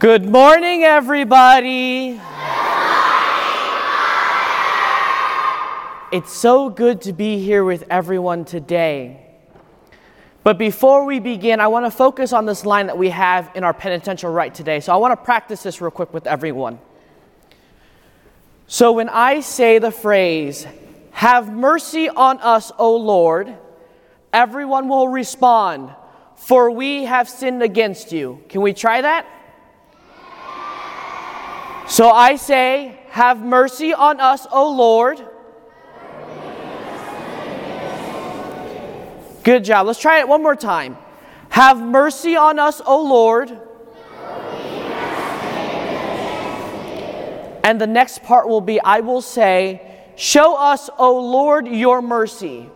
Good morning, everybody. It's so good to be here with everyone today. But before we begin, I want to focus on this line that we have in our penitential rite today. So I want to practice this real quick with everyone. So when I say the phrase, Have mercy on us, O Lord, everyone will respond, For we have sinned against you. Can we try that? So I say, Have mercy on us, O Lord. Good job. Let's try it one more time. Have mercy on us, O Lord. And the next part will be I will say, Show us, O Lord, your mercy.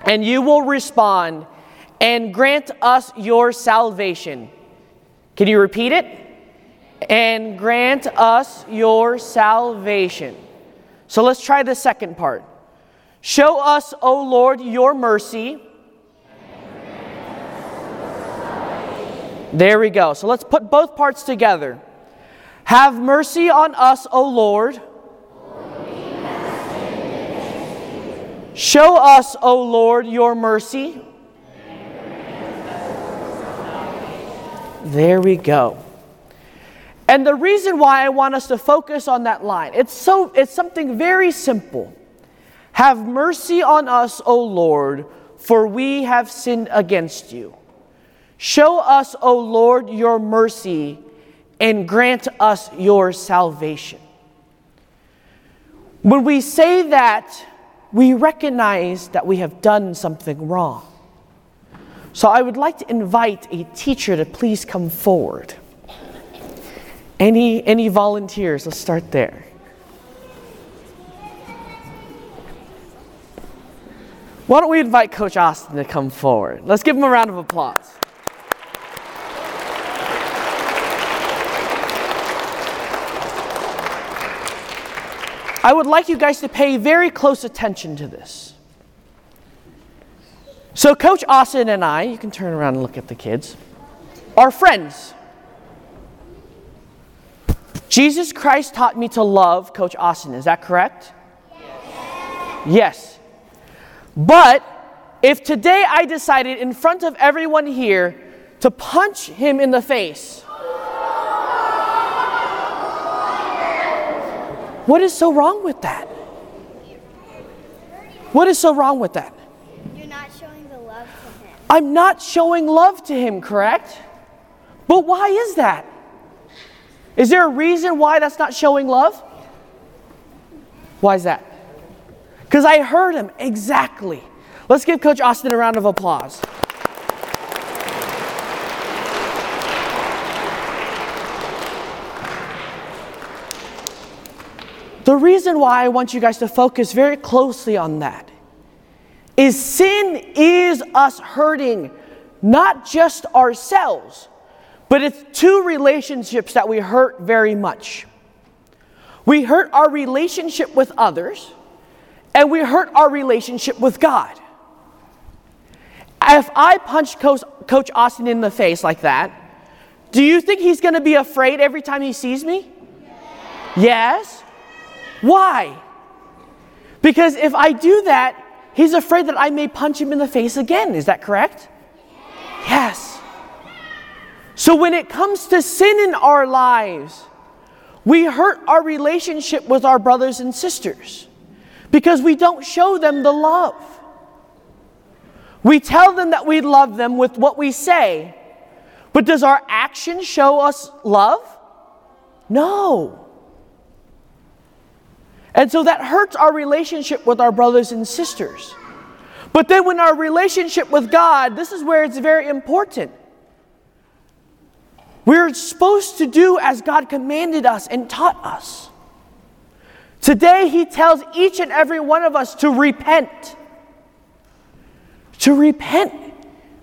And you will respond, and grant us your salvation. Can you repeat it? And grant us your salvation. So let's try the second part. Show us, O Lord, your mercy. There we go. So let's put both parts together. Have mercy on us, O Lord. Show us, O Lord, your mercy. There we go. And the reason why I want us to focus on that line, it's so it's something very simple. Have mercy on us, O Lord, for we have sinned against you. Show us, O Lord, your mercy and grant us your salvation. When we say that, we recognize that we have done something wrong. So I would like to invite a teacher to please come forward. Any, any volunteers? Let's start there. Why don't we invite Coach Austin to come forward? Let's give him a round of applause. I would like you guys to pay very close attention to this. So, Coach Austin and I, you can turn around and look at the kids, are friends. Jesus Christ taught me to love Coach Austin. Is that correct? Yes. yes. But if today I decided in front of everyone here to punch him in the face, what is so wrong with that? What is so wrong with that? You're not showing the love to him. I'm not showing love to him, correct? But why is that? Is there a reason why that's not showing love? Why is that? Because I heard him exactly. Let's give Coach Austin a round of applause. The reason why I want you guys to focus very closely on that is sin is us hurting not just ourselves, but it's two relationships that we hurt very much. We hurt our relationship with others, and we hurt our relationship with God. If I punch Coach, Austin in the face like that, do you think he's going to be afraid every time he sees me? Yes. Why? Because if I do that, he's afraid that I may punch him in the face again. Is that correct? Yes. So when it comes to sin in our lives, we hurt our relationship with our brothers and sisters because we don't show them the love. We tell them that we love them with what we say, but does our action show us love? No. And so that hurts our relationship with our brothers and sisters. But then, when our relationship with God, this is where it's very important. We're supposed to do as God commanded us and taught us. Today, He tells each and every one of us to repent. To repent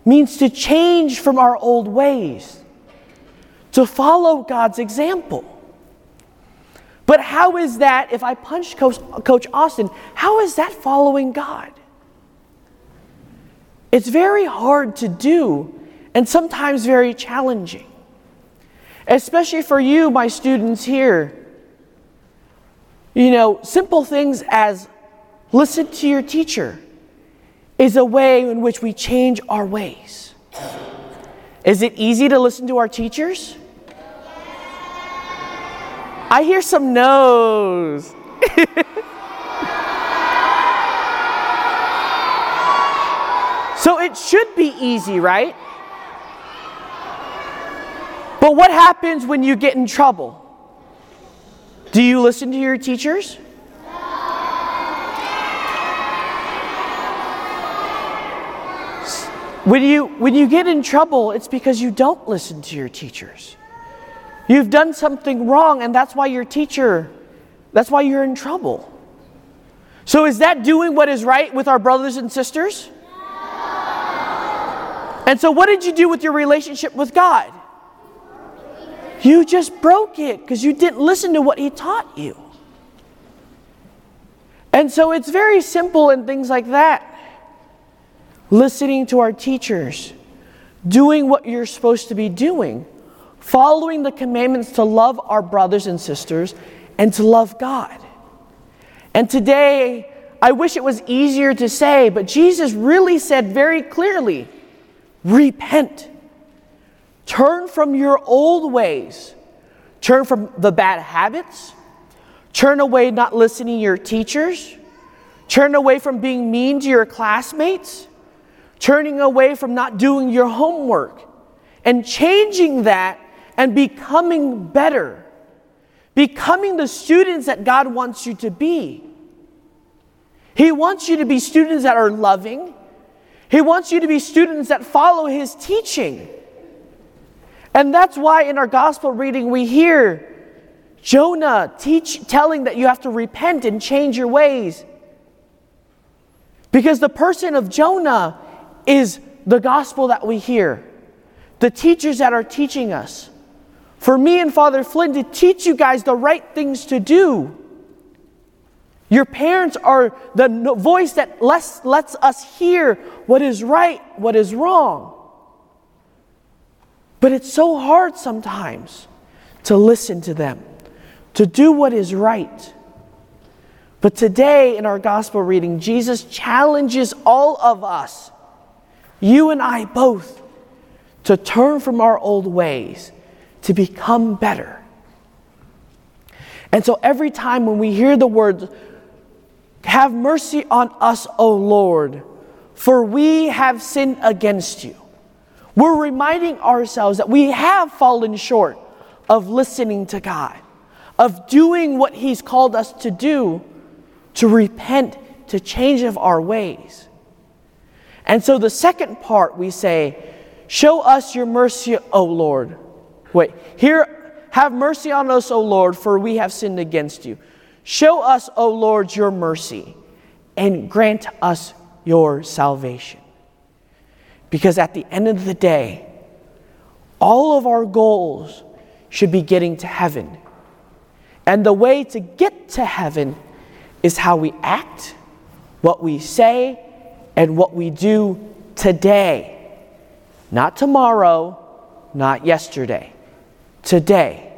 means to change from our old ways, to follow God's example. But how is that, if I punch Coach, Austin, how is that following God? It's very hard to do and sometimes very challenging. Especially for you, my students here. You know, simple things as listen to your teacher is a way in which we change our ways. Is it easy to listen to our teachers? I hear some no's. so it should be easy, right? But what happens when you get in trouble? Do you listen to your teachers? When you, when you get in trouble, it's because you don't listen to your teachers. You've done something wrong, and that's why your teacher, that's why you're in trouble. So, is that doing what is right with our brothers and sisters? And so, what did you do with your relationship with God? You just broke it because you didn't listen to what He taught you. And so, it's very simple and things like that. Listening to our teachers, doing what you're supposed to be doing following the commandments to love our brothers and sisters and to love God. And today, I wish it was easier to say, but Jesus really said very clearly repent. Turn from your old ways. Turn from the bad habits. Turn away not listening to your teachers. Turn away from being mean to your classmates. Turning away from not doing your homework. And changing that and becoming better, becoming the students that God wants you to be. He wants you to be students that are loving. He wants you to be students that follow His teaching. And that's why in our gospel reading we hear Jonah teach, telling that you have to repent and change your ways. Because the person of Jonah is the gospel that we hear, the teachers that are teaching us for me and Father Flynn to teach you guys the right things to do. Your parents are the voice that lets, lets us hear what is right, what is wrong. But it's so hard sometimes to listen to them, to do what is right. But today in our gospel reading, Jesus challenges all of us, you and I both, to turn from our old ways to become better. And so every time when we hear the words, have mercy on us, O Lord, for we have sinned against you. We're reminding ourselves that we have fallen short of listening to God, of doing what He's called us to do, to repent, to change of our ways. And so the second part we say, Show us your mercy, O Lord. Wait, here, have mercy on us, O Lord, for we have sinned against you. Show us, O Lord, your mercy and grant us your salvation. Because at the end of the day, all of our goals should be getting to heaven. And the way to get to heaven is how we act, what we say, and what we do today. Not tomorrow, not yesterday today.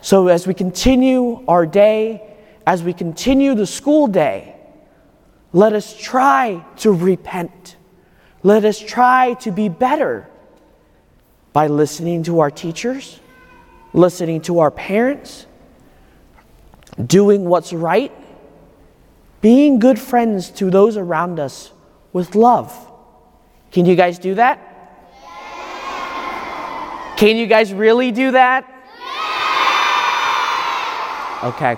So, as we continue our day, as we continue the school day, let us try to repent. Let us try to be better by listening to our teachers, listening to our parents, doing what's right, being good friends to those around us with love. Can you guys do that? Can you guys really do that? Okay.